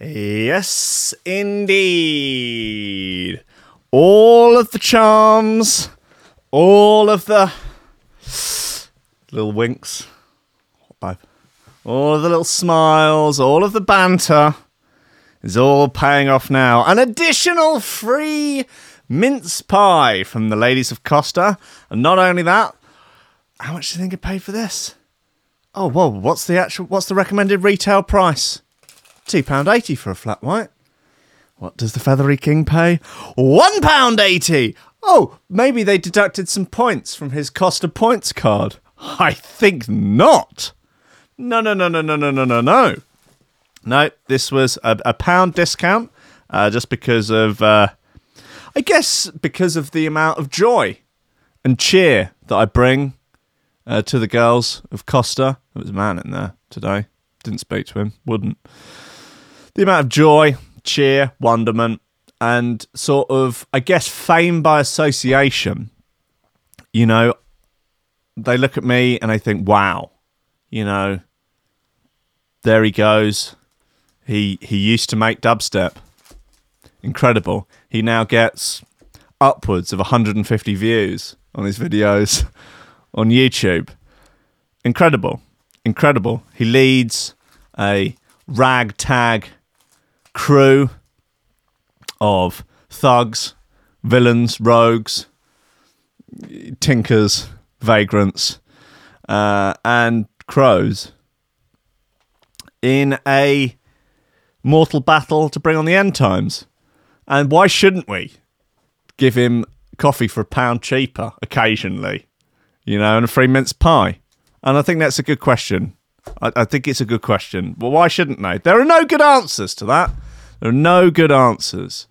Yes, indeed. All of the charms, all of the little winks, all of the little smiles, all of the banter is all paying off now. An additional free mince pie from the ladies of Costa. And not only that, how much do you think it paid for this? Oh, whoa, what's the actual, what's the recommended retail price? £2.80 for a flat white. What does the Feathery King pay? £1.80! Oh, maybe they deducted some points from his Costa points card. I think not. No, no, no, no, no, no, no, no, no. No, this was a, a pound discount uh, just because of, uh, I guess, because of the amount of joy and cheer that I bring uh, to the girls of Costa. There was a man in there today. Didn't speak to him. Wouldn't. The amount of joy, cheer, wonderment, and sort of, I guess, fame by association. You know, they look at me and they think, wow, you know, there he goes. He he used to make dubstep. Incredible. He now gets upwards of 150 views on his videos on YouTube. Incredible. Incredible. He leads a ragtag crew of thugs, villains, rogues, tinkers, vagrants, uh, and crows in a mortal battle to bring on the end times. And why shouldn't we give him coffee for a pound cheaper occasionally? You know, and a free mince pie. And I think that's a good question. I, I think it's a good question. Well, why shouldn't they? There are no good answers to that. There are no good answers.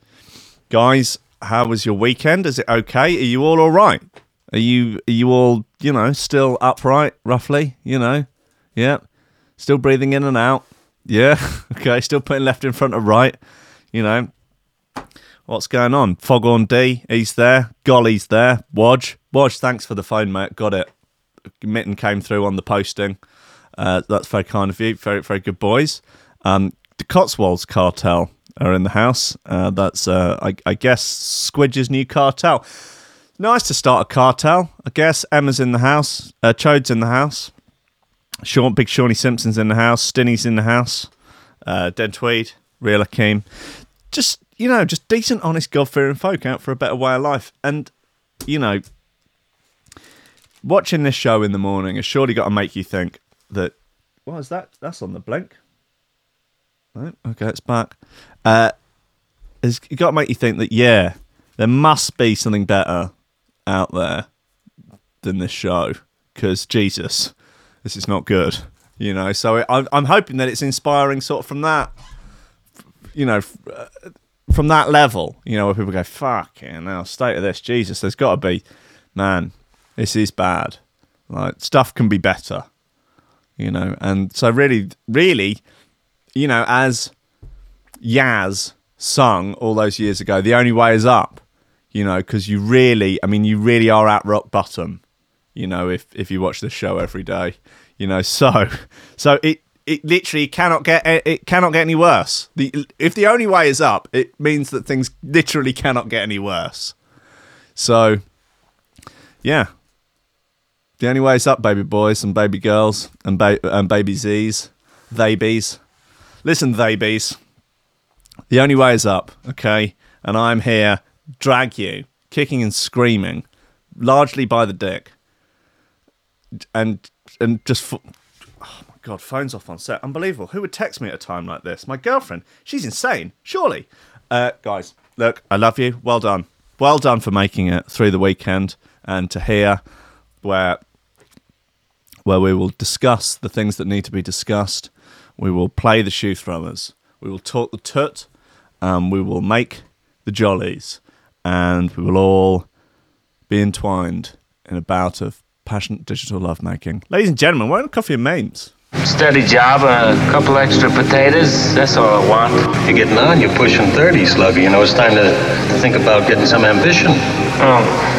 Guys, how was your weekend? Is it okay? Are you all all right? Are you are you all, you know, still upright roughly, you know? Yeah. Still breathing in and out. Yeah. okay, still putting left in front of right. You know, What's going on? Foghorn D, he's there. Golly's there. Wodge. Wodge, thanks for the phone, mate. Got it. Mitten came through on the posting. Uh, that's very kind of you. Very, very good boys. Um, the Cotswolds cartel are in the house. Uh, that's, uh, I, I, guess, Squidge's new cartel. Nice to start a cartel. I guess Emma's in the house. Uh, Chode's in the house. Sean, Big Shawnee Simpson's in the house. Stinny's in the house. Uh, Dead Tweed, Real Akeem. Just you know, just decent, honest, God fearing folk out for a better way of life. And, you know, watching this show in the morning has surely got to make you think that, what is that? That's on the blink. Right, okay, it's back. Uh, it's got to make you think that, yeah, there must be something better out there than this show. Because, Jesus, this is not good. You know, so I'm, I'm hoping that it's inspiring sort of from that you know, from that level, you know, where people go, fuck, yeah, now state of this, Jesus, there's got to be, man, this is bad. Like, stuff can be better, you know. And so, really, really, you know, as Yazz sung all those years ago, the only way is up, you know, because you really, I mean, you really are at rock bottom, you know, if, if you watch the show every day, you know. So, so it, it literally cannot get it cannot get any worse. The if the only way is up, it means that things literally cannot get any worse. So, yeah, the only way is up, baby boys and baby girls and, ba- and baby Z's, they bees. Listen, they bees. The only way is up, okay? And I'm here, drag you, kicking and screaming, largely by the dick, and and just fo- oh my God, phone's off on set. Unbelievable. Who would text me at a time like this? My girlfriend. She's insane. Surely. Uh, guys, look, I love you. Well done. Well done for making it through the weekend and to here where where we will discuss the things that need to be discussed. We will play the shoe throwers. We will talk the tut. Um, we will make the jollies. And we will all be entwined in a bout of passionate digital lovemaking. Ladies and gentlemen, we're on Coffee and Memes. Steady job, a couple extra potatoes. That's all I want. You're getting on. You're pushing 30, Slugger. You know, it's time to, to think about getting some ambition. Oh,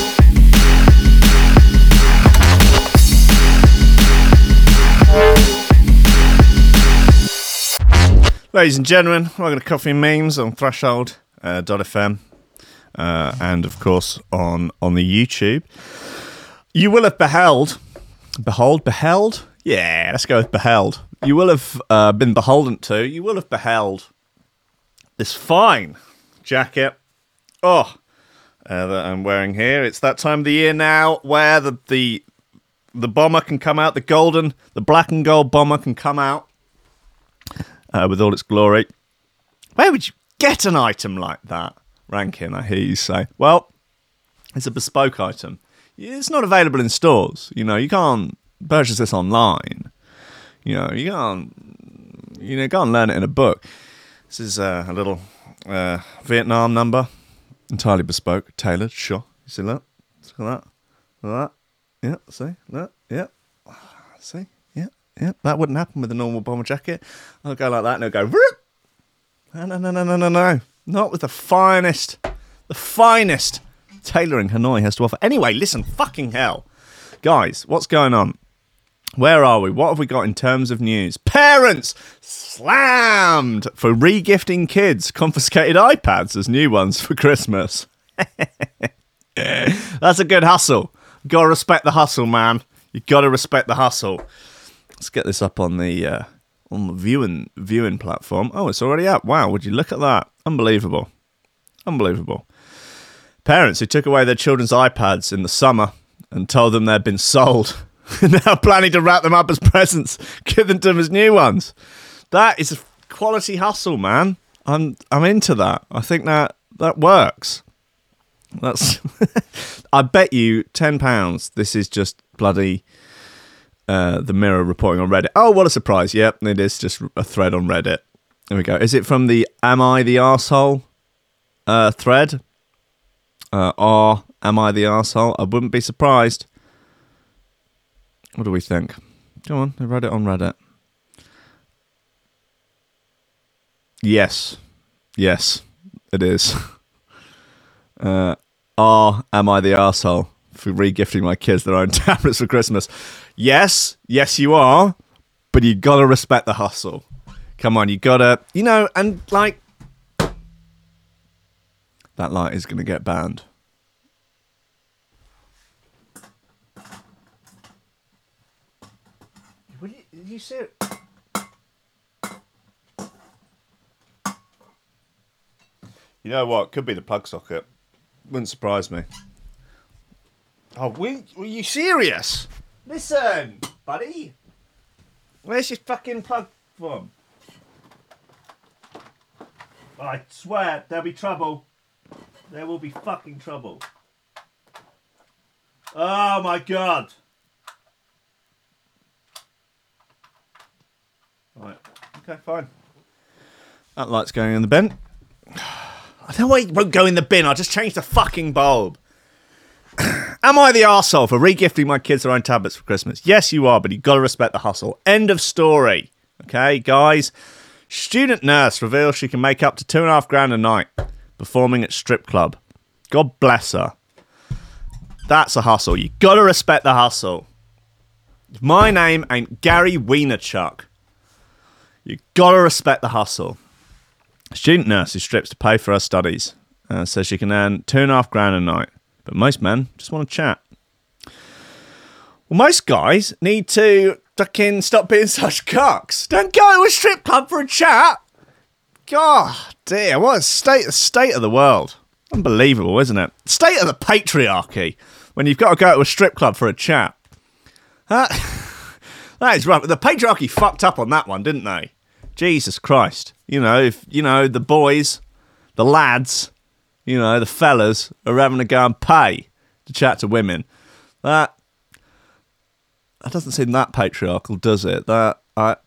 Ladies and gentlemen, welcome to Coffee and Memes on Threshold uh, .fm, uh, and of course on on the YouTube. You will have beheld, behold, beheld. Yeah, let's go with beheld. You will have uh, been beholden to. You will have beheld this fine jacket. Oh, uh, that I'm wearing here. It's that time of the year now where the the the bomber can come out. The golden, the black and gold bomber can come out uh, with all its glory. Where would you get an item like that? Rankin, I hear you say. Well, it's a bespoke item. It's not available in stores. You know, you can't purchase this online. You know, you can't. You know, go and learn it in a book. This is uh, a little uh, Vietnam number, entirely bespoke, tailored. Sure, you see that? Look at that. Look at that. Yeah, see that? Yeah, see. Yeah. That wouldn't happen with a normal bomber jacket. I'll go like that and it'll go. No, no, no, no, no, no, no. Not with the finest, the finest tailoring Hanoi has to offer. Anyway, listen, fucking hell. Guys, what's going on? Where are we? What have we got in terms of news? Parents slammed for regifting kids confiscated iPads as new ones for Christmas. That's a good hustle. Gotta respect the hustle, man. You gotta respect the hustle. Let's get this up on the uh, on the viewing viewing platform. Oh, it's already up. Wow, would you look at that? Unbelievable. Unbelievable. Parents who took away their children's iPads in the summer and told them they'd been sold now planning to wrap them up as presents, give them to them as new ones. That is a quality hustle, man. I'm I'm into that. I think that that works. That's I bet you ten pounds this is just bloody uh, the Mirror reporting on Reddit. Oh, what a surprise! Yep, it is just a thread on Reddit. There we go. Is it from the "Am I the arsehole uh, thread? Uh, or am I the arsehole? I wouldn't be surprised. What do we think? Go on, I read it on Reddit. Yes, yes, it is. Uh, or am I the arsehole for regifting my kids their own tablets for Christmas? Yes, yes, you are. But you gotta respect the hustle. Come on, you gotta, you know, and like that light is gonna get banned. Will you, you see it? You know what? Could be the plug socket. Wouldn't surprise me. Oh, were, were you serious? Listen, buddy. Where's your fucking plug from? I swear there'll be trouble. There will be fucking trouble. Oh my god. Right. Okay, fine. That light's going in the bin. I don't know why it won't go in the bin. I'll just change the fucking bulb. Am I the arsehole for regifting my kids their own tablets for Christmas? Yes, you are, but you've got to respect the hustle. End of story. Okay, guys? Student nurse reveals she can make up to two and a half grand a night performing at strip club. God bless her. That's a hustle. You got to respect the hustle. My name ain't Gary Vaynerchuk. You got to respect the hustle. Student nurse who strips to pay for her studies uh, says she can earn two and a half grand a night, but most men just want to chat. Well, most guys need to fucking stop being such cocks. Don't go to a strip club for a chat. God dear, what a state, the state of the world. Unbelievable, isn't it? State of the patriarchy when you've got to go to a strip club for a chat. That, that is right. The patriarchy fucked up on that one, didn't they? Jesus Christ. You know, if, you know, the boys, the lads, you know, the fellas are having to go and pay to chat to women. That, that doesn't seem that patriarchal, does it? That, I,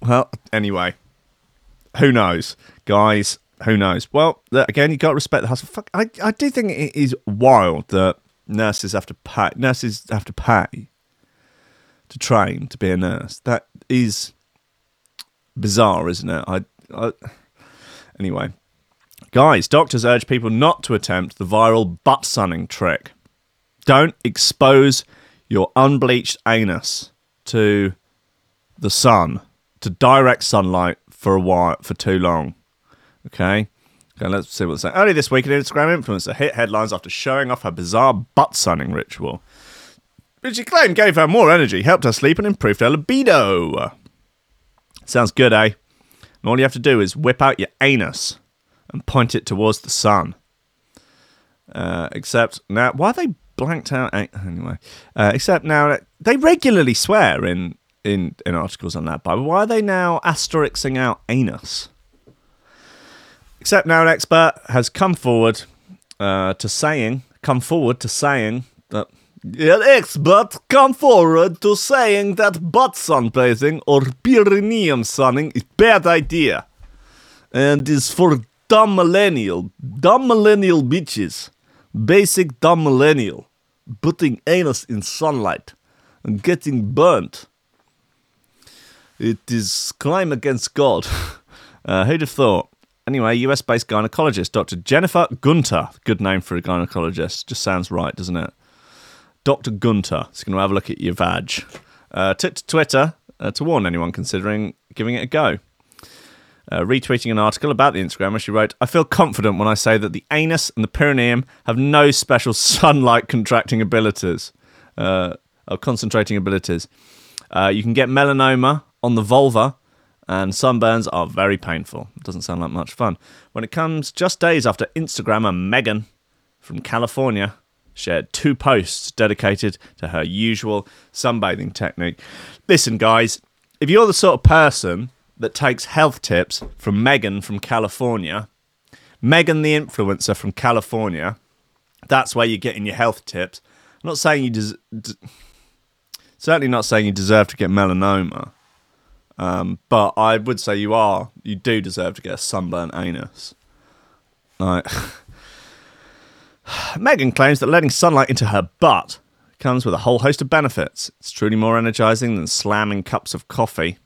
well, anyway. who knows, guys? Who knows? Well, again, you got to respect the hustle. Fuck, I, I do think it is wild that nurses have to pay. Nurses have to pay to train to be a nurse. That is bizarre, isn't it? I, I anyway, guys, doctors urge people not to attempt the viral butt sunning trick. Don't expose your unbleached anus to the sun, to direct sunlight for a while, for too long. Okay. Okay, let's see what's saying. Early this week, an Instagram influencer hit headlines after showing off her bizarre butt sunning ritual, which she claimed gave her more energy, helped her sleep, and improved her libido. Sounds good, eh? And all you have to do is whip out your anus and point it towards the sun. Uh, except now, why are they blanked out? Anyway, uh, except now they regularly swear in, in, in articles on that Bible. Why are they now asterixing out anus? Except now an expert has come forward uh, to saying, come forward to saying that an expert come forward to saying that butt sunbathing or perineum sunning is bad idea and is for dumb millennial, dumb millennial bitches, basic dumb millennial, putting anus in sunlight and getting burnt. It is crime against God. Uh, who'd have thought? Anyway, US based gynecologist Dr. Jennifer Gunter. Good name for a gynecologist. Just sounds right, doesn't it? Dr. Gunter is going to have a look at your vag. Uh, took to Twitter uh, to warn anyone considering giving it a go. Uh, retweeting an article about the Instagram where she wrote, I feel confident when I say that the anus and the perineum have no special sunlight contracting abilities, uh, or concentrating abilities. Uh, you can get melanoma on the vulva, and sunburns are very painful. It doesn't sound like much fun. When it comes just days after Instagrammer Megan from California shared two posts dedicated to her usual sunbathing technique. Listen, guys, if you're the sort of person that takes health tips from Megan from California, Megan the influencer from California, that's where you're getting your health tips. I'm not saying you des- d- certainly not saying you deserve to get melanoma, um, but I would say you are you do deserve to get a sunburnt anus. Like Megan claims that letting sunlight into her butt comes with a whole host of benefits. It's truly more energizing than slamming cups of coffee.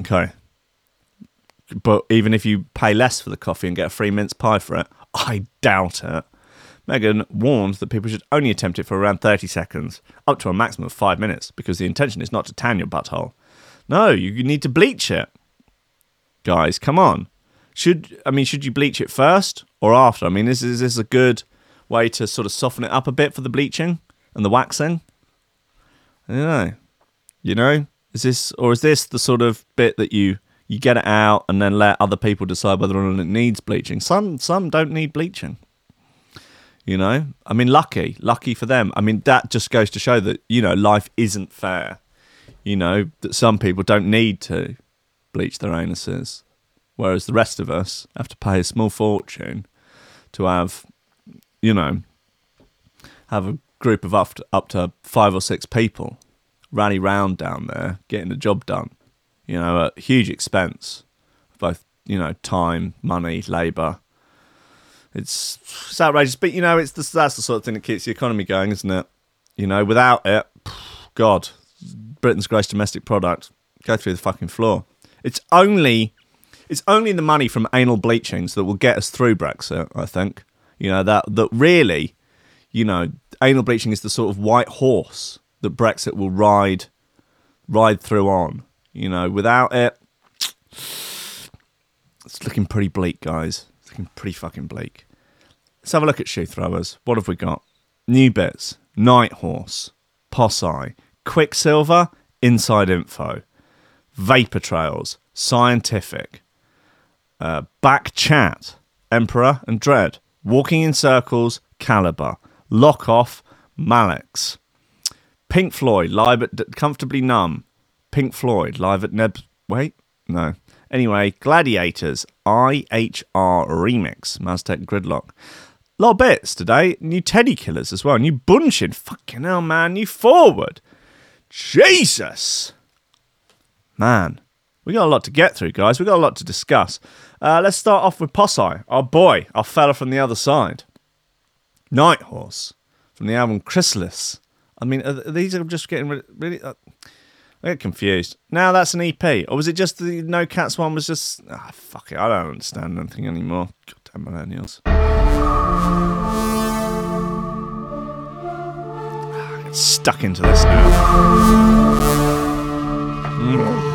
Okay. But even if you pay less for the coffee and get a free mince pie for it, I doubt it. Megan warned that people should only attempt it for around 30 seconds, up to a maximum of five minutes, because the intention is not to tan your butthole. No, you need to bleach it. Guys, come on. Should I mean should you bleach it first or after? I mean, is, is this a good way to sort of soften it up a bit for the bleaching and the waxing? I don't know. You know, is this or is this the sort of bit that you you get it out and then let other people decide whether or not it needs bleaching? Some some don't need bleaching. You know, I mean, lucky, lucky for them. I mean, that just goes to show that you know life isn't fair. You know that some people don't need to bleach their anuses, whereas the rest of us have to pay a small fortune to have, you know, have a group of up to, up to five or six people rally round down there getting the job done. You know, at huge expense, both you know time, money, labour. It's, it's outrageous, but you know, it's the, that's the sort of thing that keeps the economy going, isn't it? You know, without it, God, Britain's gross domestic product go through the fucking floor. It's only, it's only the money from anal bleachings that will get us through Brexit. I think, you know that that really, you know, anal bleaching is the sort of white horse that Brexit will ride, ride through on. You know, without it, it's looking pretty bleak, guys. It's looking pretty fucking bleak. Let's have a look at shoe throwers. What have we got? New bits, Night Horse, Posse, Quicksilver, Inside Info, Vapor Trails, Scientific, uh, Back Chat, Emperor and Dread, Walking in Circles, Caliber, Lock Off, Malix, Pink Floyd, live at Comfortably Numb, Pink Floyd, live at Neb. Wait, no. Anyway, Gladiators, IHR Remix, Maztek Gridlock. A lot of bits today. New Teddy Killerz as well. New Bunchin. Fucking hell, man. New Forward. Jesus. Man. We got a lot to get through, guys. We got a lot to discuss. Uh, let's start off with Posse, our boy, our fella from the other side. Night Horse from the album Chrysalis. I mean, are, these are just getting really. Uh, I get confused. Now that's an EP, or was it just the No Cats one? Was just ah fuck it. I don't understand anything anymore. Goddamn millennials. Ah, stuck into this now. Mm.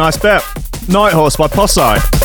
Nice bet. Night Horse by Posse.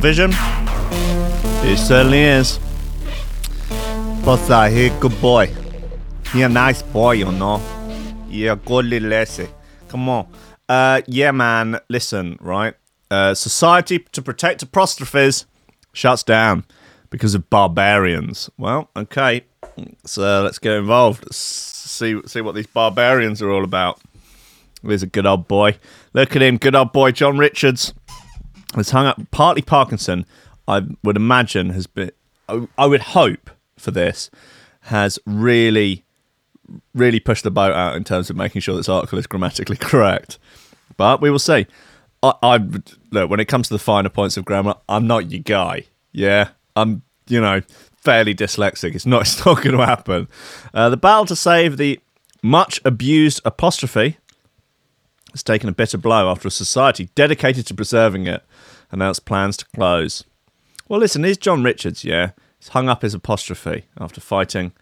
On Vision? It certainly is. Posse, he good boy. He a nice boy, you know. Yeah, good little lassie. Come on. Uh, yeah, man. Listen, right. Uh, Society to Protect Apostrophes shuts down because of barbarians. Well, okay. So let's get involved. Let's see see what these barbarians are all about. He's a good old boy. Look at him, good old boy, John Richards. It's hung up Hartley Parkinson. I would imagine has been. I, I would hope for this has really, really pushed the boat out in terms of making sure this article is grammatically correct. But we will see. I, I look when it comes to the finer points of grammar. I'm not your guy. Yeah, I'm. You know, fairly dyslexic. It's not. It's not going to happen. Uh, the battle to save the much abused apostrophe has taken a bitter blow after a society dedicated to preserving it announced plans to close. Well, listen, here's John Richards, yeah. He's hung up his apostrophe after fighting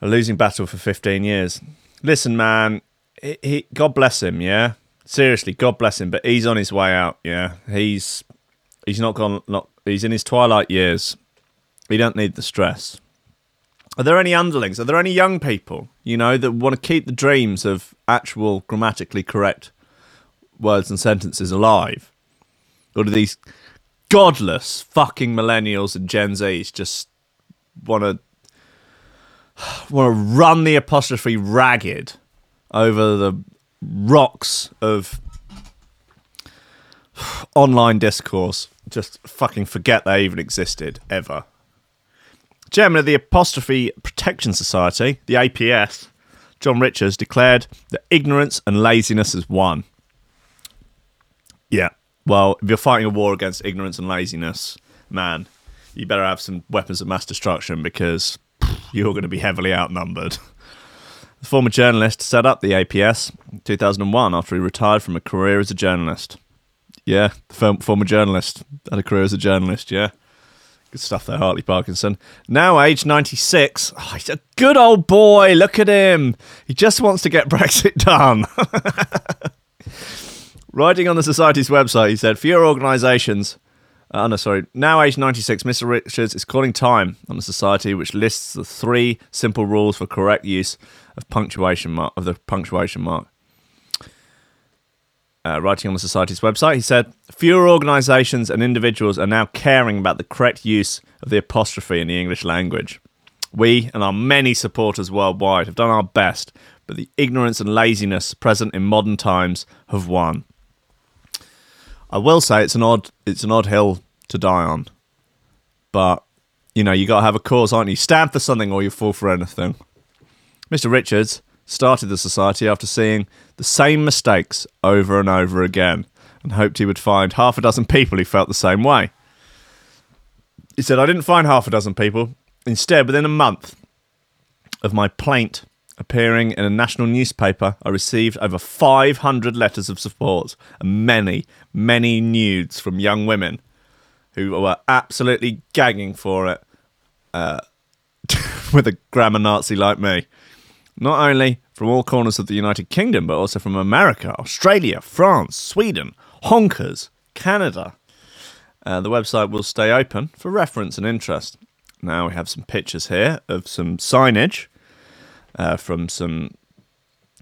a losing battle for 15 years. Listen, man, he, he, God bless him, yeah. Seriously, God bless him, but he's on his way out, yeah. He's he's not gone not he's in his twilight years. He don't need the stress. Are there any underlings? Are there any young people, you know, that want to keep the dreams of actual grammatically correct words and sentences alive? Or do these godless fucking millennials and Gen Zs just want to want to run the apostrophe ragged over the rocks of online discourse? Just fucking forget they even existed ever. Chairman of the Apostrophe Protection Society, the APS, John Richards, declared that ignorance and laziness is one. Yeah, well, if you're fighting a war against ignorance and laziness, man, you better have some weapons of mass destruction because pff, you're going to be heavily outnumbered. The former journalist set up the APS in 2001 after he retired from a career as a journalist. Yeah, former journalist had a career as a journalist, yeah. Good stuff there, Hartley Parkinson. Now age 96. Oh, he's a good old boy. Look at him. He just wants to get Brexit done. Writing on the Society's website, he said, For your organisations, uh, no, sorry, now aged 96, Mr. Richards is calling time on the Society, which lists the three simple rules for correct use of punctuation mark of the punctuation mark. Uh, writing on the Society's website, he said, Fewer organisations and individuals are now caring about the correct use of the apostrophe in the English language. We and our many supporters worldwide have done our best, but the ignorance and laziness present in modern times have won. I will say it's an odd it's an odd hill to die on. But you know, you gotta have a cause, aren't you? Stand for something or you fall for anything. Mr. Richards started the society after seeing the same mistakes over and over again and hoped he would find half a dozen people who felt the same way. He said, I didn't find half a dozen people. Instead, within a month of my plaint appearing in a national newspaper, I received over 500 letters of support and many, many nudes from young women who were absolutely gagging for it uh, with a grammar Nazi like me. Not only from all corners of the United Kingdom, but also from America, Australia, France, Sweden, Honkers, Canada. Uh, the website will stay open for reference and interest. Now we have some pictures here of some signage uh, from some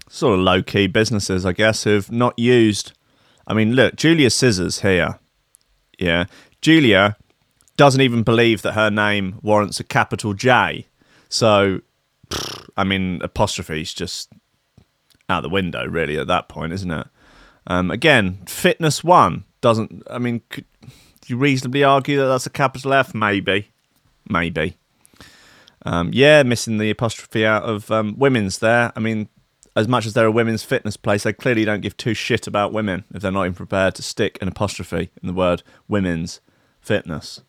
sort of low key businesses, I guess, who've not used. I mean, look, Julia Scissors here. Yeah. Julia doesn't even believe that her name warrants a capital J. So, pfft, I mean, apostrophe's just out the window, really, at that point, isn't it? Um, again, fitness one doesn't. I mean, could you reasonably argue that that's a capital F? Maybe. Maybe. Um, yeah, missing the apostrophe out of um, women's there. I mean, as much as they're a women's fitness place, they clearly don't give two shit about women if they're not even prepared to stick an apostrophe in the word women's fitness.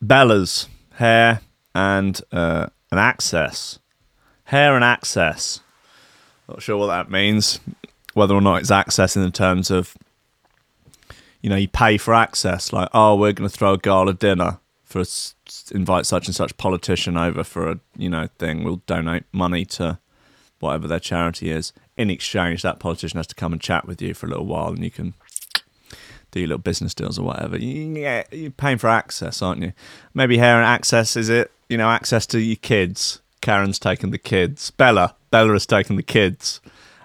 Bella's hair and uh, an access. Hair and access. Not sure what that means. Whether or not it's access in the terms of, you know, you pay for access. Like, oh, we're going to throw a gala dinner for us, invite such and such politician over for a, you know, thing. We'll donate money to whatever their charity is. In exchange, that politician has to come and chat with you for a little while, and you can do your little business deals or whatever. Yeah, you're paying for access, aren't you? Maybe here and access is it? You know, access to your kids. Karen's taken the kids. Bella, Bella has taken the kids,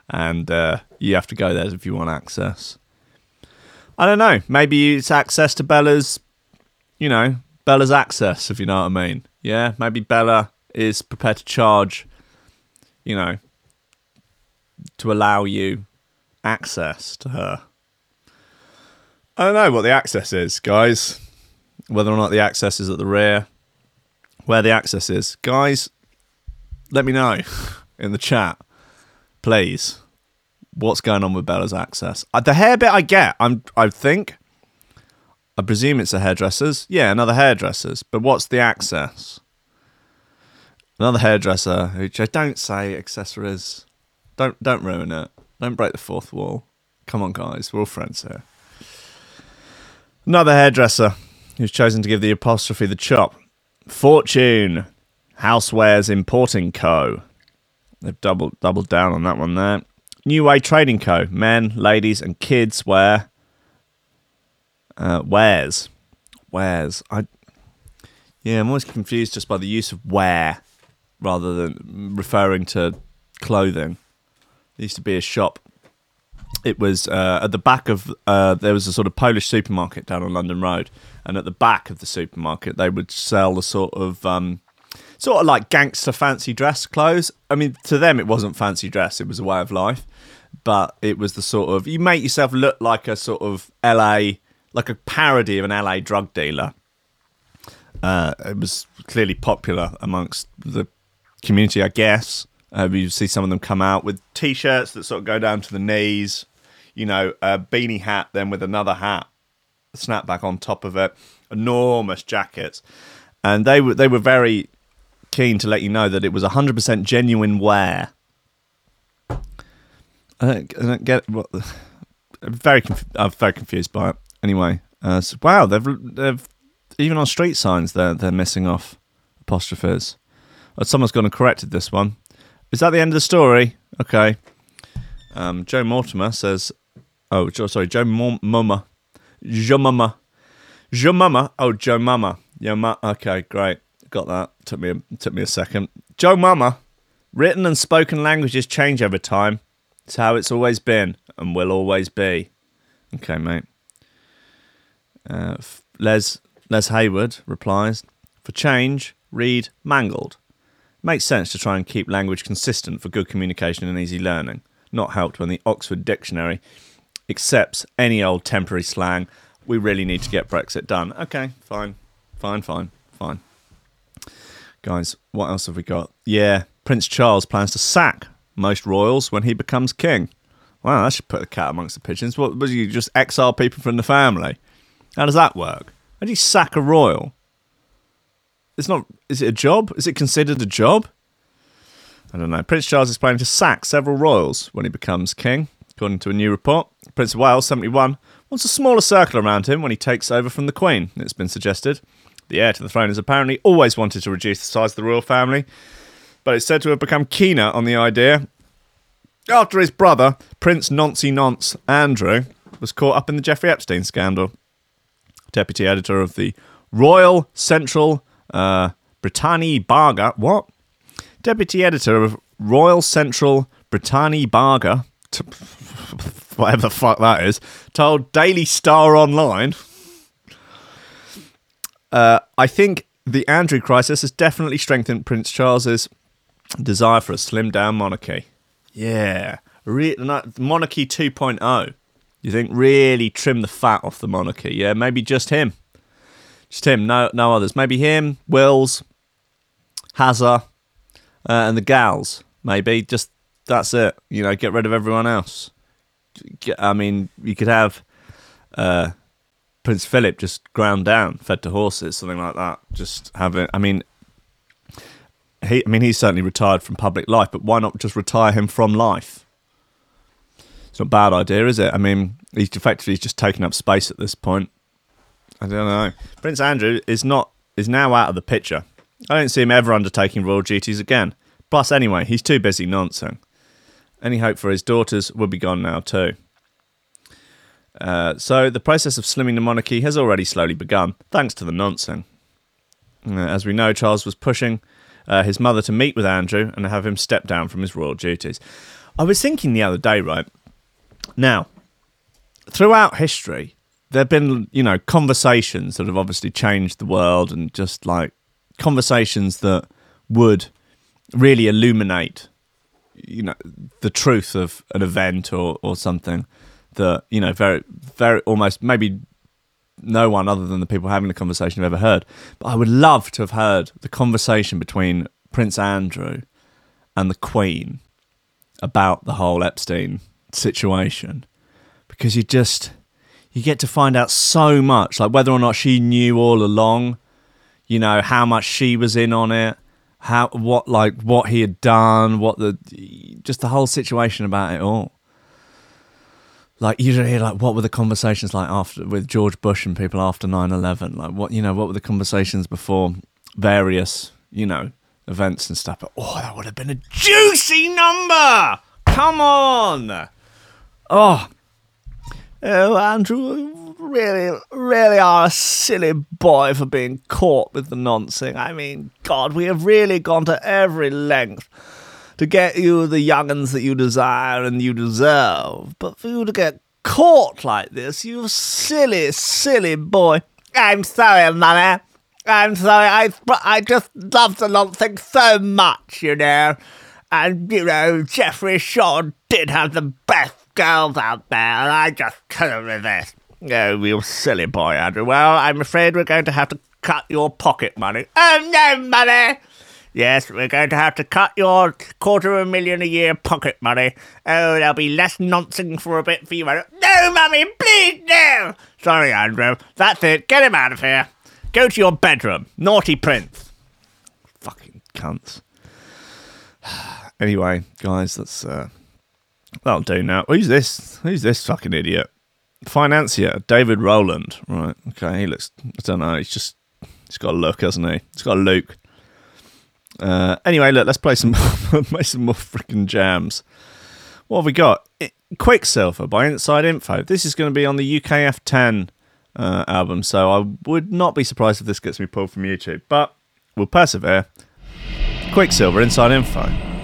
and uh, you have to go there if you want access. I don't know. Maybe it's access to Bella's, you know, Bella's access, if you know what I mean. Yeah, maybe Bella is prepared to charge, you know, to allow you access to her. I don't know what the access is, guys. Whether or not the access is at the rear, where the access is, guys. Let me know in the chat, please. What's going on with Bella's access? Uh, the hair bit I get. I'm. I think. I presume it's a hairdresser's. Yeah, another hairdresser's. But what's the access? Another hairdresser. Which I don't say accessories. Don't don't ruin it. Don't break the fourth wall. Come on, guys. We're all friends here. Another hairdresser who's chosen to give the apostrophe the chop. Fortune, Housewares Importing Co. They've doubled doubled down on that one there. New Way Trading Co. Men, ladies, and kids wear. Uh, wears, wears. I. Yeah, I'm always confused just by the use of wear rather than referring to clothing. There used to be a shop it was uh, at the back of uh, there was a sort of Polish supermarket down on London Road, and at the back of the supermarket they would sell the sort of um, sort of like gangster fancy dress clothes. I mean, to them it wasn't fancy dress; it was a way of life. But it was the sort of you make yourself look like a sort of LA, like a parody of an LA drug dealer. Uh, it was clearly popular amongst the community, I guess. Uh, you see some of them come out with t-shirts that sort of go down to the knees, you know, a beanie hat, then with another hat, snapback on top of it, enormous jackets, and they were they were very keen to let you know that it was 100% genuine wear. I don't, I don't get what. I'm very conf- I'm very confused by it. Anyway, uh, so, wow, they've they've even on street signs they're they're missing off apostrophes. Oh, someone's gone and corrected this one. Is that the end of the story? Okay. Um, Joe Mortimer says, "Oh, sorry, Joe Mama, Joe Mama, Joe Mama. Oh, Joe Mama. Yeah, ma- okay, great, got that. Took me a, took me a second. Joe Mama. Written and spoken languages change over time. It's how it's always been and will always be. Okay, mate. Uh, Les Les Hayward replies, "For change, read Mangled." makes sense to try and keep language consistent for good communication and easy learning. Not helped when the Oxford Dictionary accepts any old temporary slang. We really need to get Brexit done. Okay, fine, fine, fine, fine. Guys, what else have we got? Yeah, Prince Charles plans to sack most royals when he becomes king. Wow, that should put the cat amongst the pigeons. What was you just exile people from the family? How does that work? How do you sack a royal? It's not. Is it a job? Is it considered a job? I don't know. Prince Charles is planning to sack several royals when he becomes king, according to a new report. Prince of Wales, 71, wants a smaller circle around him when he takes over from the Queen, it's been suggested. The heir to the throne has apparently always wanted to reduce the size of the royal family, but it's said to have become keener on the idea after his brother, Prince Noncy Nonce Andrew, was caught up in the Jeffrey Epstein scandal. Deputy editor of the Royal Central uh, Britannia what? Deputy editor of Royal Central Britannia Barger, t- whatever the fuck that is, told Daily Star Online. Uh, I think the Andrew crisis has definitely strengthened Prince Charles's desire for a slimmed down monarchy. Yeah, Re- monarchy 2.0. You think really trim the fat off the monarchy? Yeah, maybe just him. Just him, no no others. Maybe him, Wills, Hazza, uh, and the gals. Maybe just that's it. You know, get rid of everyone else. I mean, you could have uh, Prince Philip just ground down, fed to horses, something like that. Just have it. I mean, he. I mean, he's certainly retired from public life, but why not just retire him from life? It's not a bad idea, is it? I mean, he's effectively just taking up space at this point. I don't know. Prince Andrew is not is now out of the picture. I don't see him ever undertaking royal duties again. Plus, anyway, he's too busy noncing. Any hope for his daughters will be gone now too. Uh, so the process of slimming the monarchy has already slowly begun, thanks to the noncing. Uh, as we know, Charles was pushing uh, his mother to meet with Andrew and have him step down from his royal duties. I was thinking the other day, right? Now, throughout history, there've been you know conversations that have obviously changed the world and just like conversations that would really illuminate you know the truth of an event or or something that you know very very almost maybe no one other than the people having the conversation have ever heard. But I would love to have heard the conversation between Prince Andrew and the Queen about the whole Epstein situation because you just you get to find out so much like whether or not she knew all along you know how much she was in on it how what like what he had done what the just the whole situation about it all. Like you hear like what were the conversations like after with George Bush and people after 9/11 like what you know what were the conversations before various you know events and stuff? But oh that would have been a juicy number! Come on oh oh Andrew really really are a silly boy for being caught with the nonsense I mean god we have really gone to every length to get you the young'uns that you desire and you deserve. But for you to get caught like this, you silly, silly boy. I'm sorry, Mummy. I'm sorry. I, I just love the nonsense so much, you know. And, you know, Jeffrey Shaw did have the best girls out there, and I just couldn't resist. Oh, you silly boy, Andrew. Well, I'm afraid we're going to have to cut your pocket money. Oh, no, money! Yes, we're going to have to cut your quarter of a million a year pocket money. Oh, there'll be less nonsense for a bit for you. No, Mummy, please, no! Sorry, Andrew. That's it. Get him out of here. Go to your bedroom. Naughty prince. Fucking cunts. Anyway, guys, that's uh that'll do now. Who's this? Who's this fucking idiot? Financier, David Rowland. Right, okay, he looks I don't know, he's just he's got a look, hasn't he? He's got a look. Uh, anyway, look, let's play some play some more freaking jams. What have we got? I- Quicksilver by Inside Info. This is going to be on the UKF 10 uh, album, so I would not be surprised if this gets me pulled from YouTube, but we'll persevere. Quicksilver, Inside Info.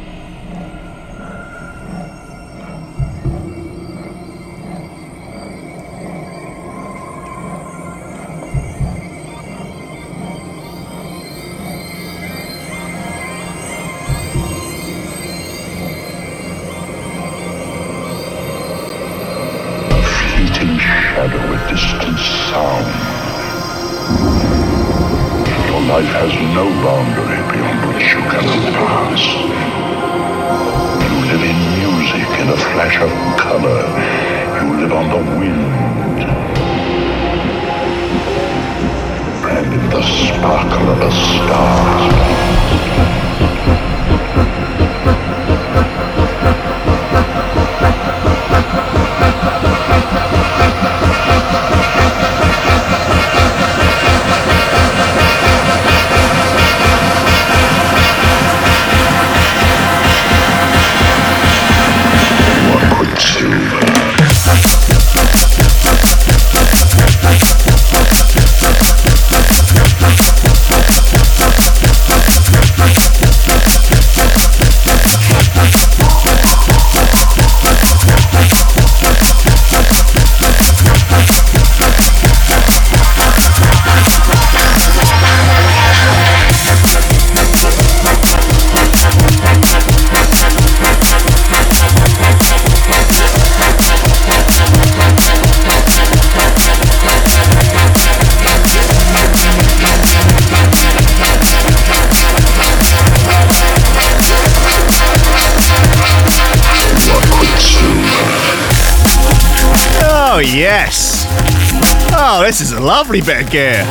Bit of gear.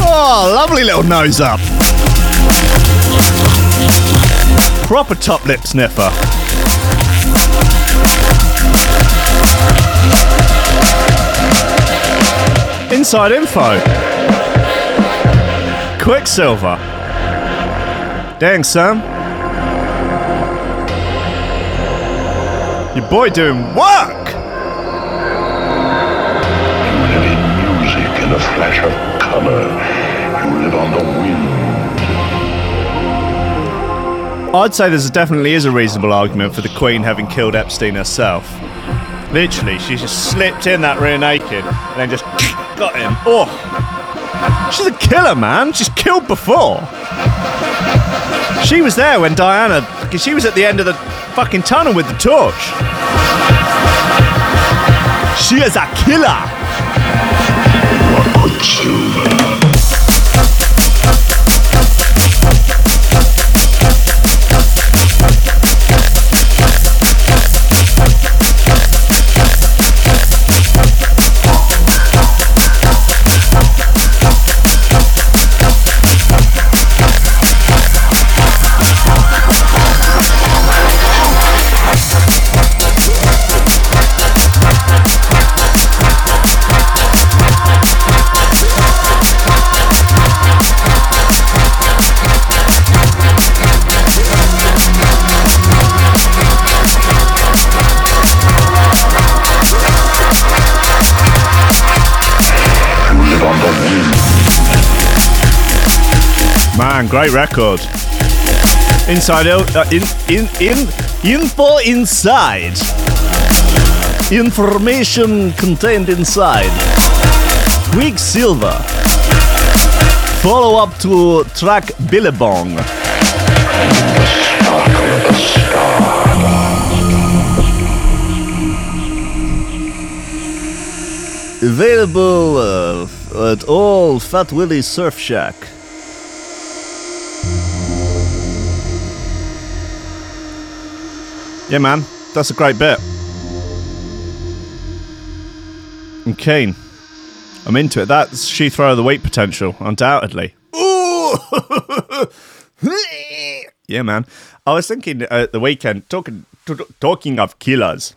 Oh, lovely little nose up. Proper top lip sniffer. Inside info. Quicksilver. Dang, Sam. Your boy doing work. Flash of color. You live on the wind. I'd say there's definitely is a reasonable argument for the Queen having killed Epstein herself. Literally, she just slipped in that rear naked and then just got him. Oh, she's a killer, man. She's killed before. She was there when Diana, because she was at the end of the fucking tunnel with the torch. She is a killer. Quicksilver. Great record. Inside out, uh, in, in, in, info inside. Information contained inside. Quicksilver. Follow up to track Billabong. Available uh, at all Fat Willie Surf Shack. Yeah, man, that's a great bit. I'm keen. I'm into it. That's she throw of the week potential, undoubtedly. Ooh! yeah, man. I was thinking uh, at the weekend, talking t- talking of killers.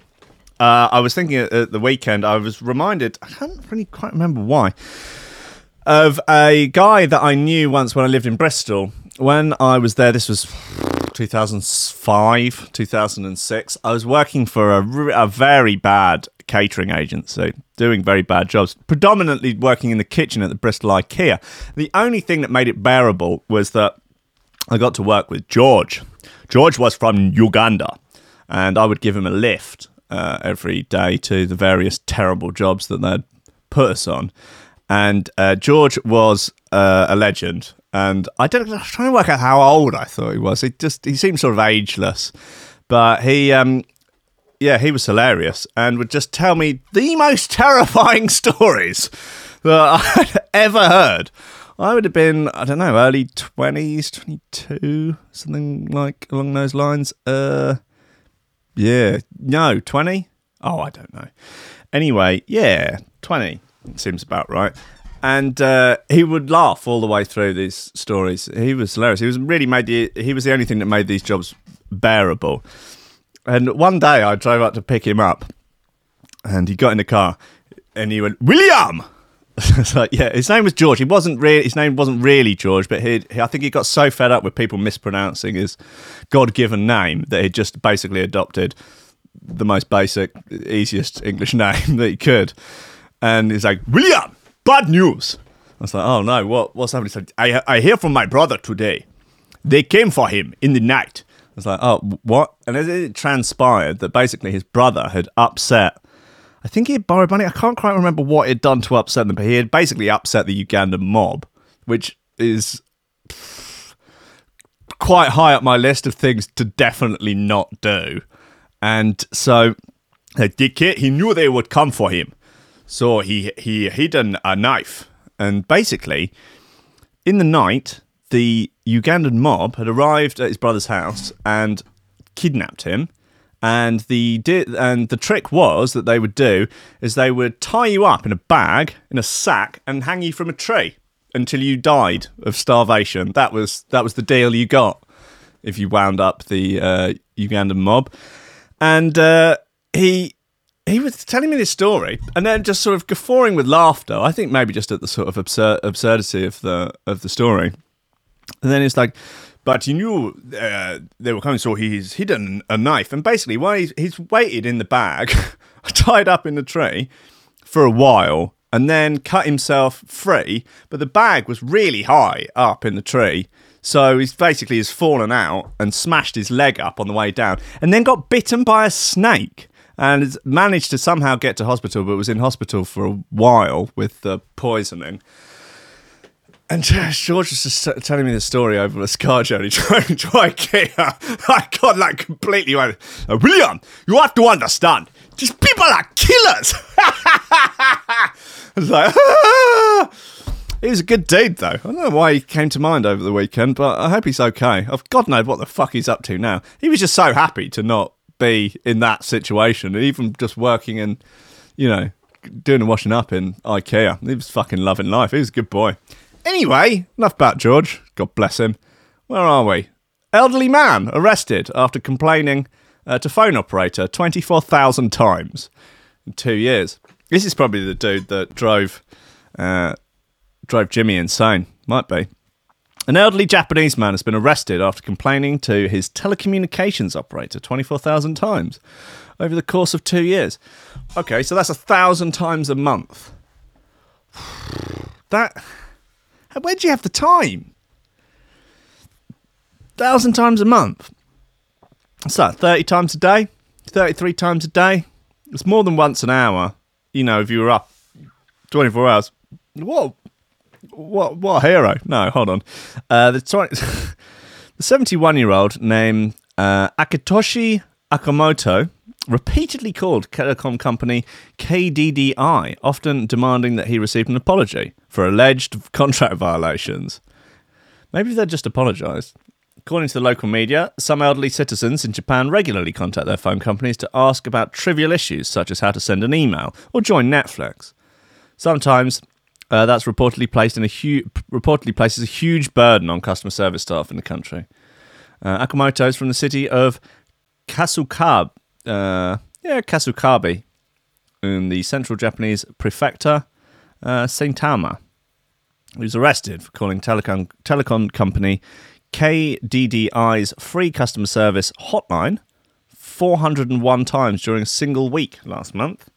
Uh, I was thinking at, at the weekend. I was reminded. I don't really quite remember why of a guy that I knew once when I lived in Bristol. When I was there, this was 2005, 2006. I was working for a, a very bad catering agency, doing very bad jobs, predominantly working in the kitchen at the Bristol IKEA. The only thing that made it bearable was that I got to work with George. George was from Uganda, and I would give him a lift uh, every day to the various terrible jobs that they'd put us on. And uh, George was uh, a legend, and I don't. I was trying to work out how old I thought he was. He just he seemed sort of ageless, but he um yeah he was hilarious and would just tell me the most terrifying stories that I'd ever heard. I would have been, I don't know, early 20s, 22, something like along those lines. Uh, yeah, no, 20? Oh, I don't know. Anyway, yeah, 20 seems about right. And uh, he would laugh all the way through these stories. He was hilarious. He was really made the, he was the only thing that made these jobs bearable. And one day I drove up to pick him up, and he got in the car, and he went, William. it's like, yeah, his name was George. He wasn't really his name wasn't really George, but he, I think he got so fed up with people mispronouncing his God-given name that he just basically adopted the most basic, easiest English name that he could. And he's like, William, bad news. I was like, oh no, what what's happening? He said, I I hear from my brother today. They came for him in the night. I was like, oh, what? And it, transpired that basically his brother had upset. I think he had borrowed money. I can't quite remember what he'd done to upset them, but he had basically upset the Ugandan mob, which is quite high up my list of things to definitely not do. And so, he knew they would come for him. So he he hidden a knife, and basically, in the night, the Ugandan mob had arrived at his brother's house and kidnapped him. And the and the trick was that they would do is they would tie you up in a bag in a sack and hang you from a tree until you died of starvation. That was that was the deal you got if you wound up the uh, Ugandan mob. And uh, he he was telling me this story and then just sort of guffawing with laughter. I think maybe just at the sort of absurd absurdity of the of the story. And then it's like, but he knew uh, they were coming, so he's hidden a knife. And basically, while he's, he's waited in the bag, tied up in the tree for a while, and then cut himself free. But the bag was really high up in the tree. So he's basically has fallen out and smashed his leg up on the way down, and then got bitten by a snake and managed to somehow get to hospital, but was in hospital for a while with the poisoning. And George was just telling me the story over the car journey trying to try IKEA. I got like completely. Uh, William, you have to understand. These people are killers. I was like, "Ah." he was a good dude, though. I don't know why he came to mind over the weekend, but I hope he's okay. I've God knows what the fuck he's up to now. He was just so happy to not be in that situation, And even just working and, you know, doing the washing up in IKEA. He was fucking loving life. He was a good boy. Anyway, enough about George. God bless him. Where are we? Elderly man arrested after complaining uh, to phone operator 24,000 times in two years. This is probably the dude that drove uh, drove Jimmy insane. Might be. An elderly Japanese man has been arrested after complaining to his telecommunications operator 24,000 times over the course of two years. Okay, so that's a thousand times a month. That. Where do you have the time? Thousand times a month. What's that? 30 times a day? 33 times a day? It's more than once an hour. You know, if you were up 24 hours. What? What? What a hero? No, hold on. Uh, the 20, the 71 year old named uh, Akitoshi Okamoto repeatedly called telecom company KDDI, often demanding that he receive an apology for alleged contract violations. Maybe they just apologised. According to the local media, some elderly citizens in Japan regularly contact their phone companies to ask about trivial issues such as how to send an email or join Netflix. Sometimes uh, that's reportedly placed in a hu- reportedly places a huge burden on customer service staff in the country. Uh, Okamoto is from the city of Kasukabe, uh, yeah, Kasukabe, in the central Japanese prefecture, uh, Saitama. He was arrested for calling telecom telecom company KDDI's free customer service hotline 401 times during a single week last month.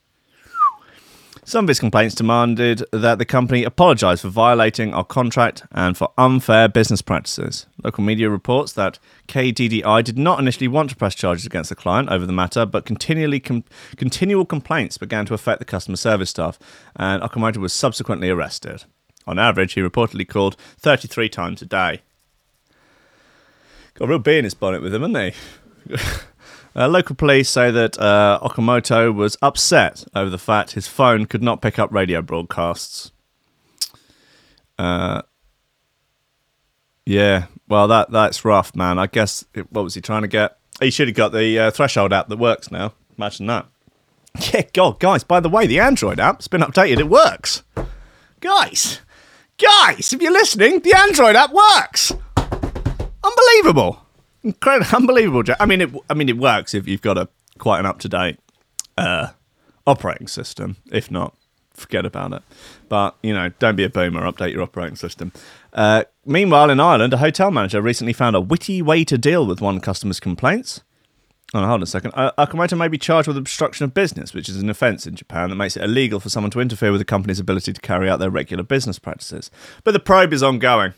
Some of his complaints demanded that the company apologise for violating our contract and for unfair business practices. Local media reports that KDDI did not initially want to press charges against the client over the matter, but continually com- continual complaints began to affect the customer service staff, and Okamoto was subsequently arrested. On average, he reportedly called 33 times a day. Got a real bee in his bonnet with him, hasn't he? Uh, local police say that uh, Okamoto was upset over the fact his phone could not pick up radio broadcasts. Uh, yeah, well, that that's rough, man. I guess what was he trying to get? He should have got the uh, Threshold app that works now. Imagine that. Yeah, God, guys. By the way, the Android app's been updated. It works, guys. Guys, if you're listening, the Android app works. Unbelievable. Incredible, unbelievable. Jack. I mean, it. I mean, it works if you've got a quite an up to date uh, operating system. If not, forget about it. But you know, don't be a boomer. Update your operating system. Uh, meanwhile, in Ireland, a hotel manager recently found a witty way to deal with one customer's complaints. Oh, hold on a second. Uh, Okamoto may be charged with obstruction of business, which is an offence in Japan that makes it illegal for someone to interfere with a company's ability to carry out their regular business practices. But the probe is ongoing.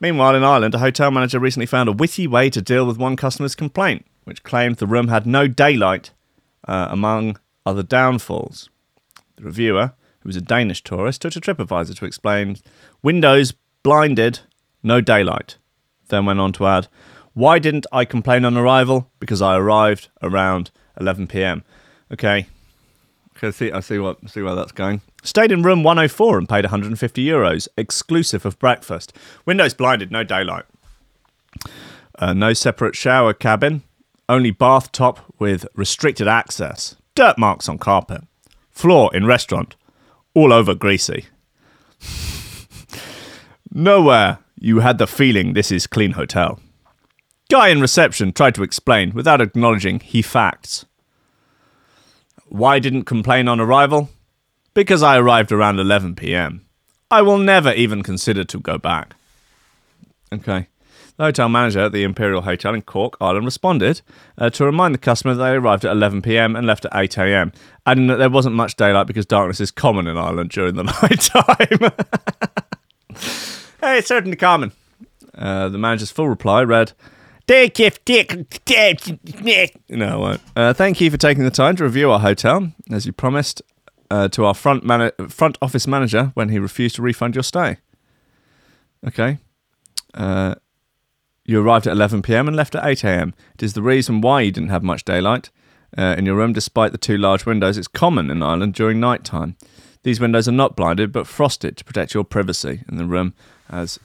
Meanwhile, in Ireland, a hotel manager recently found a witty way to deal with one customer's complaint, which claimed the room had no daylight, uh, among other downfalls. The reviewer, who was a Danish tourist, took to TripAdvisor to explain windows blinded, no daylight. Then went on to add, Why didn't I complain on arrival? Because I arrived around 11 pm. Okay. Okay, I see, I see, what, see where that's going. Stayed in room 104 and paid 150 euros, exclusive of breakfast. Windows blinded, no daylight. Uh, no separate shower cabin, only bathtub with restricted access. Dirt marks on carpet. Floor in restaurant, all over greasy. Nowhere you had the feeling this is clean hotel. Guy in reception tried to explain without acknowledging he facts. Why didn't complain on arrival? Because I arrived around 11 pm. I will never even consider to go back. Okay. The hotel manager at the Imperial Hotel in Cork, Ireland, responded uh, to remind the customer that they arrived at 11 pm and left at 8 am, adding that there wasn't much daylight because darkness is common in Ireland during the night time. hey, it's certainly common. Uh, the manager's full reply read, if Dick. Uh, thank you for taking the time to review our hotel, as you promised uh, to our front man- front office manager when he refused to refund your stay. Okay. Uh, you arrived at 11 p.m. and left at 8 a.m. It is the reason why you didn't have much daylight. uh, in your room, despite the two large windows. It's common in Ireland during night time. These windows are not blinded but frosted to protect your privacy in the room, as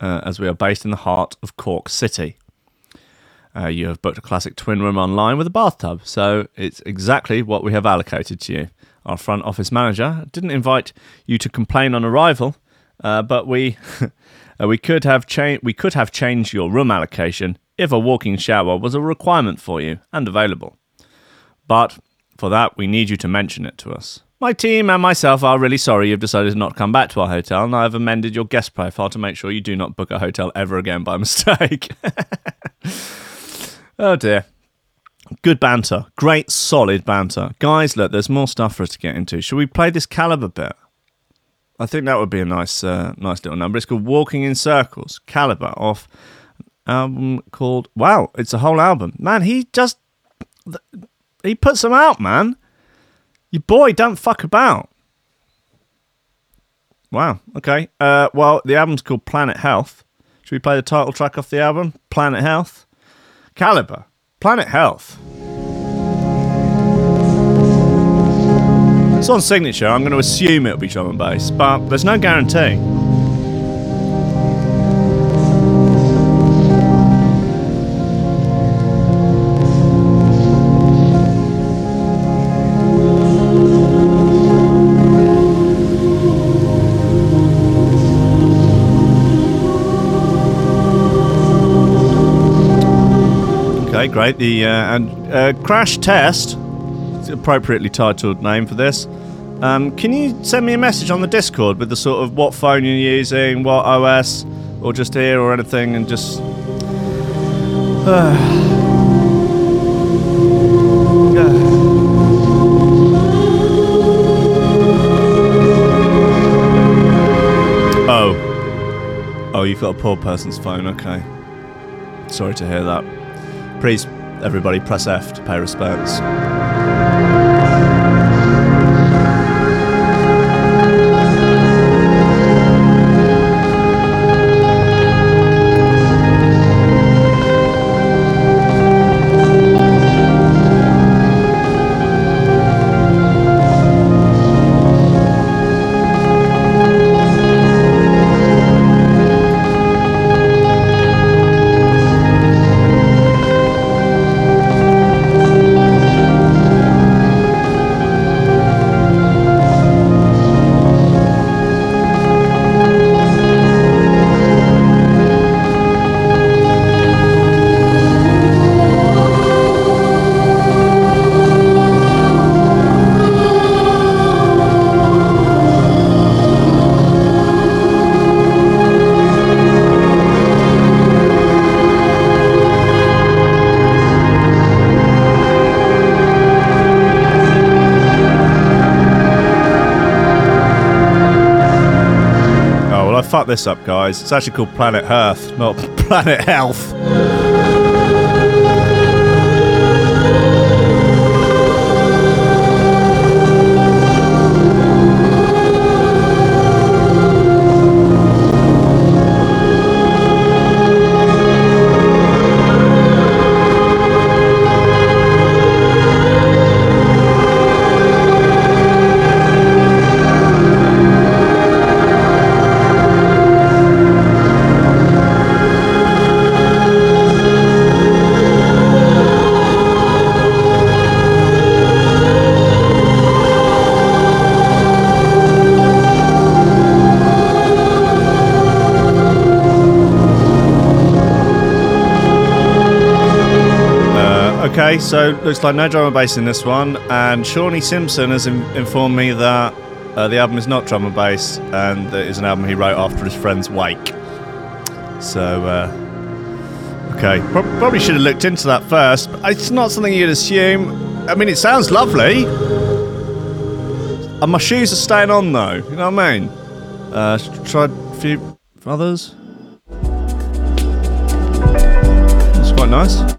uh, as we are based in the heart of Cork City. Uh, you have booked a classic twin room online with a bathtub, so it's exactly what we have allocated to you. Our front office manager didn't invite you to complain on arrival, uh, but we uh, we could have cha- we could have changed your room allocation if a walking shower was a requirement for you and available. But for that, we need you to mention it to us. My team and myself are really sorry you've decided not to not come back to our hotel, and I have amended your guest profile to make sure you do not book a hotel ever again by mistake. oh dear. Good banter. Great, solid banter. Guys, look, there's more stuff for us to get into. Should we play this Calibre bit? I think that would be a nice, uh, nice little number. It's called "Walking in Circles." Calibre off album called. Wow, it's a whole album. Man, he just he puts them out, man. Your boy don't fuck about. Wow. Okay. Uh, well, the album's called Planet Health. Should we play the title track off the album? Planet Health. Calibre. Planet Health. It's on signature. I'm going to assume it'll be drum and bass, but there's no guarantee. Great. The uh, and uh, crash test, it's appropriately titled name for this. Um, can you send me a message on the Discord with the sort of what phone you're using, what OS, or just here or anything, and just. oh. Oh, you've got a poor person's phone. Okay. Sorry to hear that. Please, everybody, press F to pay respects. This up, guys. It's actually called Planet Earth, not Planet Health. Okay, so looks like no drum and bass in this one, and Shawnee Simpson has in- informed me that uh, the album is not drum and bass, and that it's an album he wrote after his friend's wake. So, uh, okay, Pro- probably should have looked into that first. But it's not something you'd assume. I mean, it sounds lovely. And my shoes are staying on though. You know what I mean? Uh, tried a few others. It's quite nice.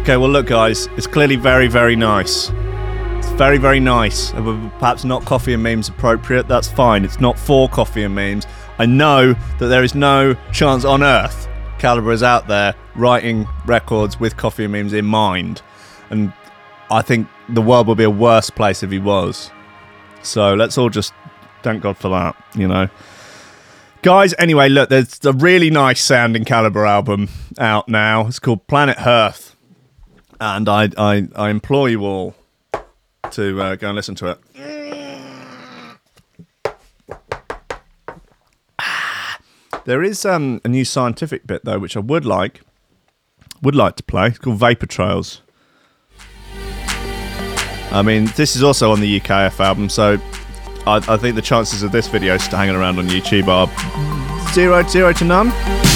Okay, well, look, guys, it's clearly very, very nice. It's very, very nice. Uh, Perhaps not coffee and memes appropriate. That's fine. It's not for coffee and memes. I know that there is no chance on earth Calibre is out there writing records with coffee and memes in mind. And I think the world would be a worse place if he was. So let's all just thank God for that, you know. Guys, anyway, look, there's a really nice sounding Calibre album out now. It's called Planet Earth. And I, I, I implore you all to uh, go and listen to it. There is um, a new scientific bit though, which I would like would like to play. It's called Vapor Trails. I mean, this is also on the UKF album, so I, I think the chances of this video hanging around on YouTube are zero, zero to none.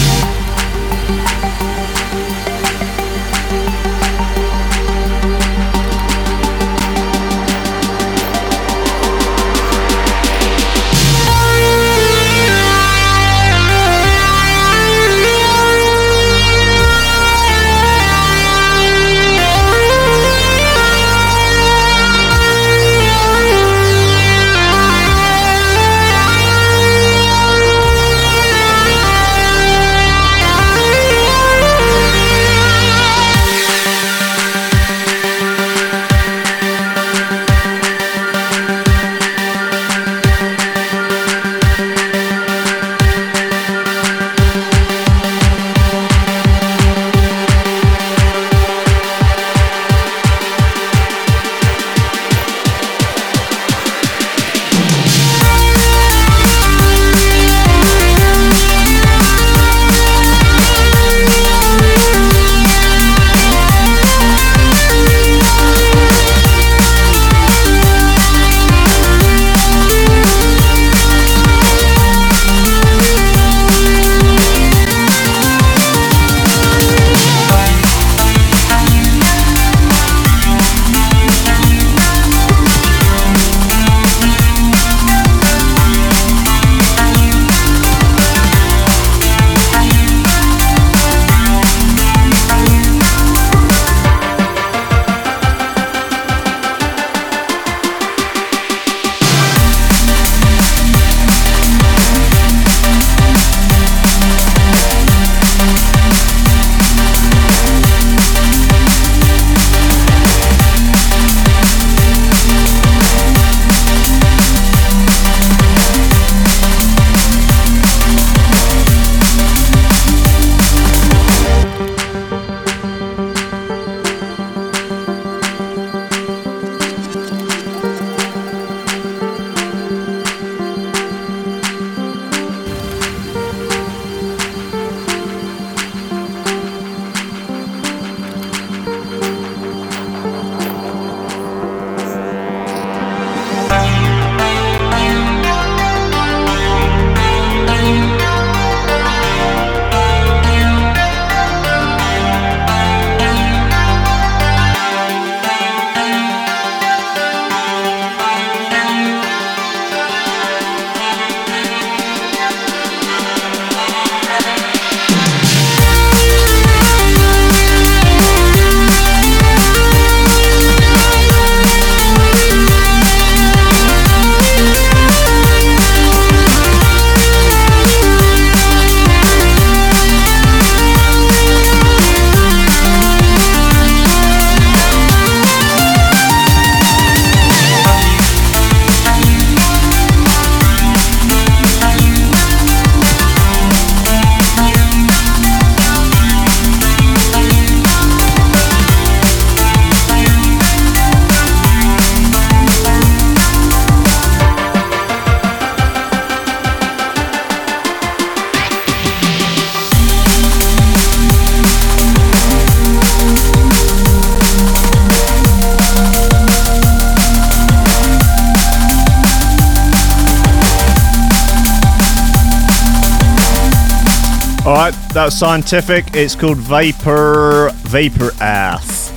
Scientific. It's called vapor vapor ass.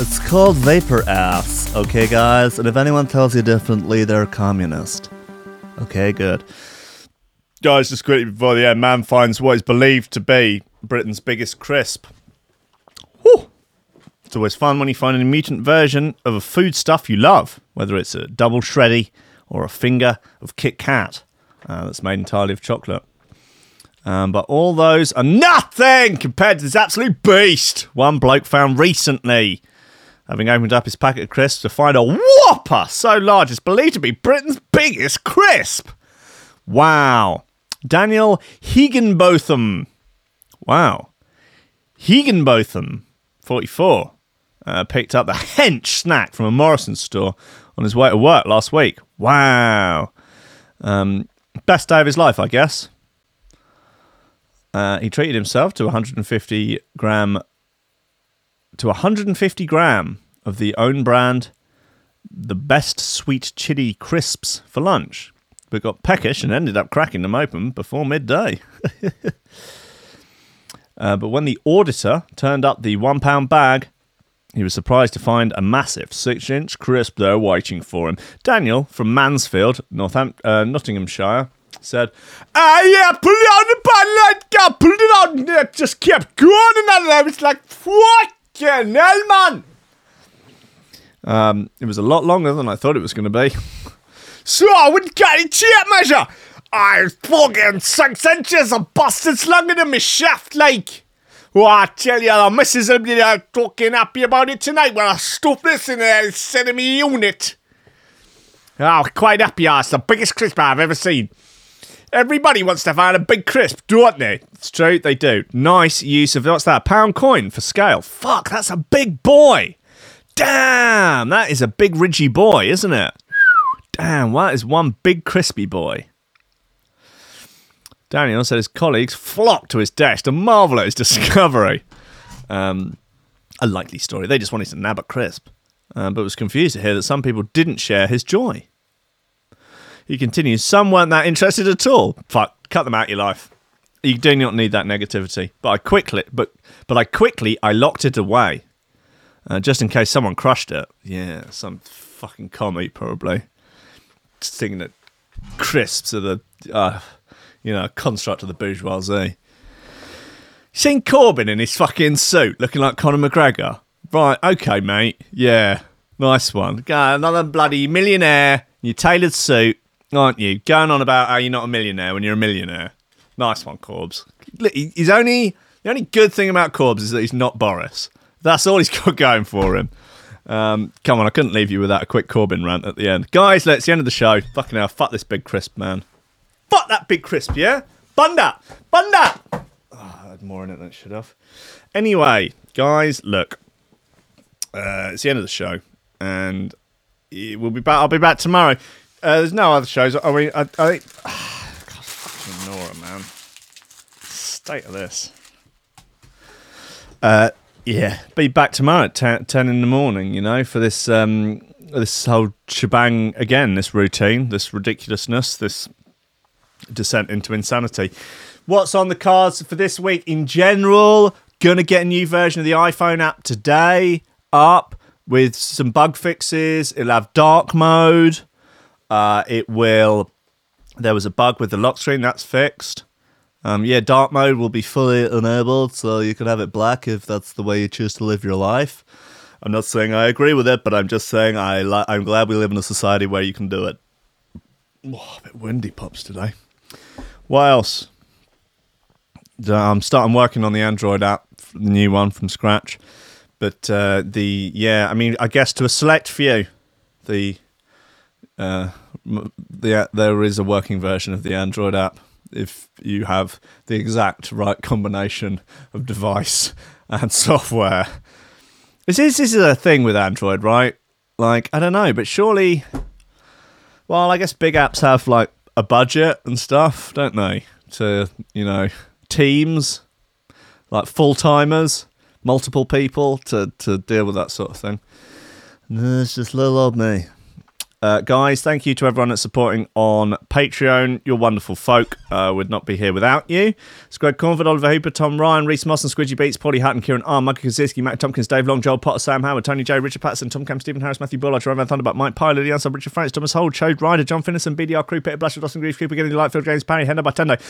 It's called vapor ass. Okay, guys. And if anyone tells you differently, they're communist. Okay, good. Guys, just quickly before the end, man finds what is believed to be Britain's biggest crisp. Whew. It's always fun when you find a mutant version of a foodstuff you love, whether it's a double shreddy or a finger of Kit Kat uh, that's made entirely of chocolate. Um, but all those are nothing compared to this absolute beast one bloke found recently. Having opened up his packet of crisps to find a whopper so large it's believed to be Britain's biggest crisp. Wow. Daniel Higginbotham. Wow. Higginbotham, 44, uh, picked up the hench snack from a Morrison store on his way to work last week. Wow. Um, best day of his life, I guess. Uh, he treated himself to 150 gram to 150 gram of the own brand, the best sweet chili crisps for lunch, but got peckish and ended up cracking them open before midday. uh, but when the auditor turned up the one pound bag, he was surprised to find a massive six inch crisp there waiting for him. Daniel from Mansfield, Northam- uh, Nottinghamshire, said, Ah, yeah, put it on the like, yeah, put it on. And It just kept going, and I was like, fucking hell, man. Um, it was a lot longer than I thought it was going to be. so I would get a measure. I fucking six inches of bastard's longer than my shaft, like. Well, I tell you, the missus will be uh, talking happy about it tonight when I stuff this in a centimetre unit. Oh, quite happy, ass. The biggest crisp I've ever seen. Everybody wants to find a big crisp, don't they? It's true, they do. Nice use of what's that? Pound coin for scale. Fuck, that's a big boy. Damn, that is a big ridgy boy, isn't it? Damn, that is one big crispy boy. Daniel said his colleagues flocked to his desk to marvel at his discovery. Um, a likely story. They just wanted to nab a crisp, um, but was confused to hear that some people didn't share his joy. He continues, some weren't that interested at all. Fuck, cut them out your life. You do not need that negativity. But I quickly, but but I quickly, I locked it away, uh, just in case someone crushed it. Yeah, some fucking commie probably, thinking that crisps are the, uh, you know, construct of the bourgeoisie. Seen Corbyn in his fucking suit, looking like Conor McGregor. Right, okay, mate. Yeah, nice one. Go, another bloody millionaire in your tailored suit, aren't you? Going on about how you're not a millionaire when you're a millionaire. Nice one, Corbs. He's only the only good thing about Corbs is that he's not Boris. That's all he's got going for him. Um, come on, I couldn't leave you without a quick Corbyn rant at the end, guys. Let's the end of the show. Fucking hell, fuck this big crisp, man. Fuck that big crisp, yeah. Bun that, bun that. Oh, I had more in it than it should have. Anyway, guys, look. Uh, it's the end of the show, and we'll be back. I'll be back tomorrow. Uh, there's no other shows. I mean, I, I think. God, fucking Nora, man. State of this. Uh, yeah, be back tomorrow at 10, 10 in the morning. You know, for this um, this whole shebang again. This routine, this ridiculousness, this descent into insanity. What's on the cards for this week in general? Gonna get a new version of the iPhone app today, up with some bug fixes. It'll have dark mode. Uh, it will. There was a bug with the lock screen that's fixed. Um, yeah, dark mode will be fully enabled, so you can have it black if that's the way you choose to live your life. I'm not saying I agree with it, but I'm just saying I li- I'm glad we live in a society where you can do it. Oh, a bit windy pops today. What else? I'm starting working on the Android app, the new one from scratch. But uh, the yeah, I mean, I guess to a select few, the uh, the there is a working version of the Android app if you have the exact right combination of device and software. This is this is a thing with Android, right? Like I don't know, but surely, well, I guess big apps have like a budget and stuff, don't they? To you know, teams like full timers, multiple people to to deal with that sort of thing. No, it's just little old me. Uh, guys, thank you to everyone that's supporting on Patreon. You're wonderful folk. Uh, would not be here without you. It's Greg Cornford, Oliver Hooper, Tom Ryan, Reese Moss and Squidgy Beats, Paulie Hutton, Kieran R, Muggy Kaczynski, Matt Tompkins, Dave Long, Joel Potter, Sam Howard, Tony J, Richard Patterson, Tom Camp, Stephen Harris, Matthew Bullard, Ryan Thunderbuck, Mike Pilot, Ian Sub, Richard Francis, Thomas Holt, Chode Ryder, John Finnison, BDR Crew, Peter Blasher, Dawson Grief, Cooper, Getting Lightfield, James Parry, Henna Bartendo,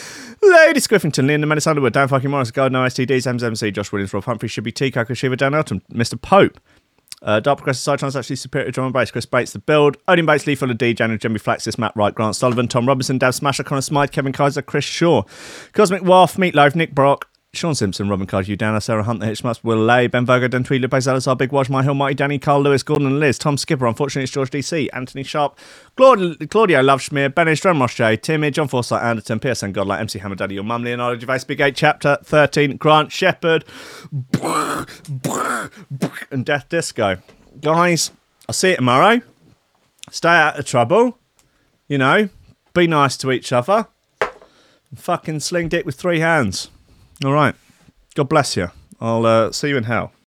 Lady Squiffington, Leon, the Menace Underwood, Dan fucking Morris, God No STDs, MZMC, Josh Williams, Rob Humphrey, Shibby T, Coco Shiva, Dan Elton, Mr. Pope. Uh, Dark Progressive Psytrance actually superior drum and bass. Chris Bates, The Build. Odin Bates, Lee Fuller, D, January, Jimmy Flaxis, Matt Wright, Grant Sullivan, Tom Robinson, Dav Smasher, Connor Smythe, Kevin Kaiser, Chris Shaw, Cosmic Waff, Meatloaf, Nick Brock, Sean Simpson, Robin Cardew, Dana, Sarah Hunt, The Hitchmuts, Will Lay, Ben Vogo, Dan Tweed, Lupe Salazar, Big Watch, My Hill, Mighty Danny, Carl Lewis, Gordon and Liz, Tom Skipper, unfortunately it's George DC, Anthony Sharp, Claude, Claudio Loveschmier, Ben Strom Roche, Timmy, John Forsyth, Anderton, PSN Godlike, MC Hammer Daddy, Your Mum, Leonardo Gervais, Big 8, Chapter 13, Grant Shepherd, and Death Disco. Guys, I'll see you tomorrow. Stay out of trouble. You know, be nice to each other. And fucking sling dick with three hands. All right. God bless you. I'll uh, see you in hell.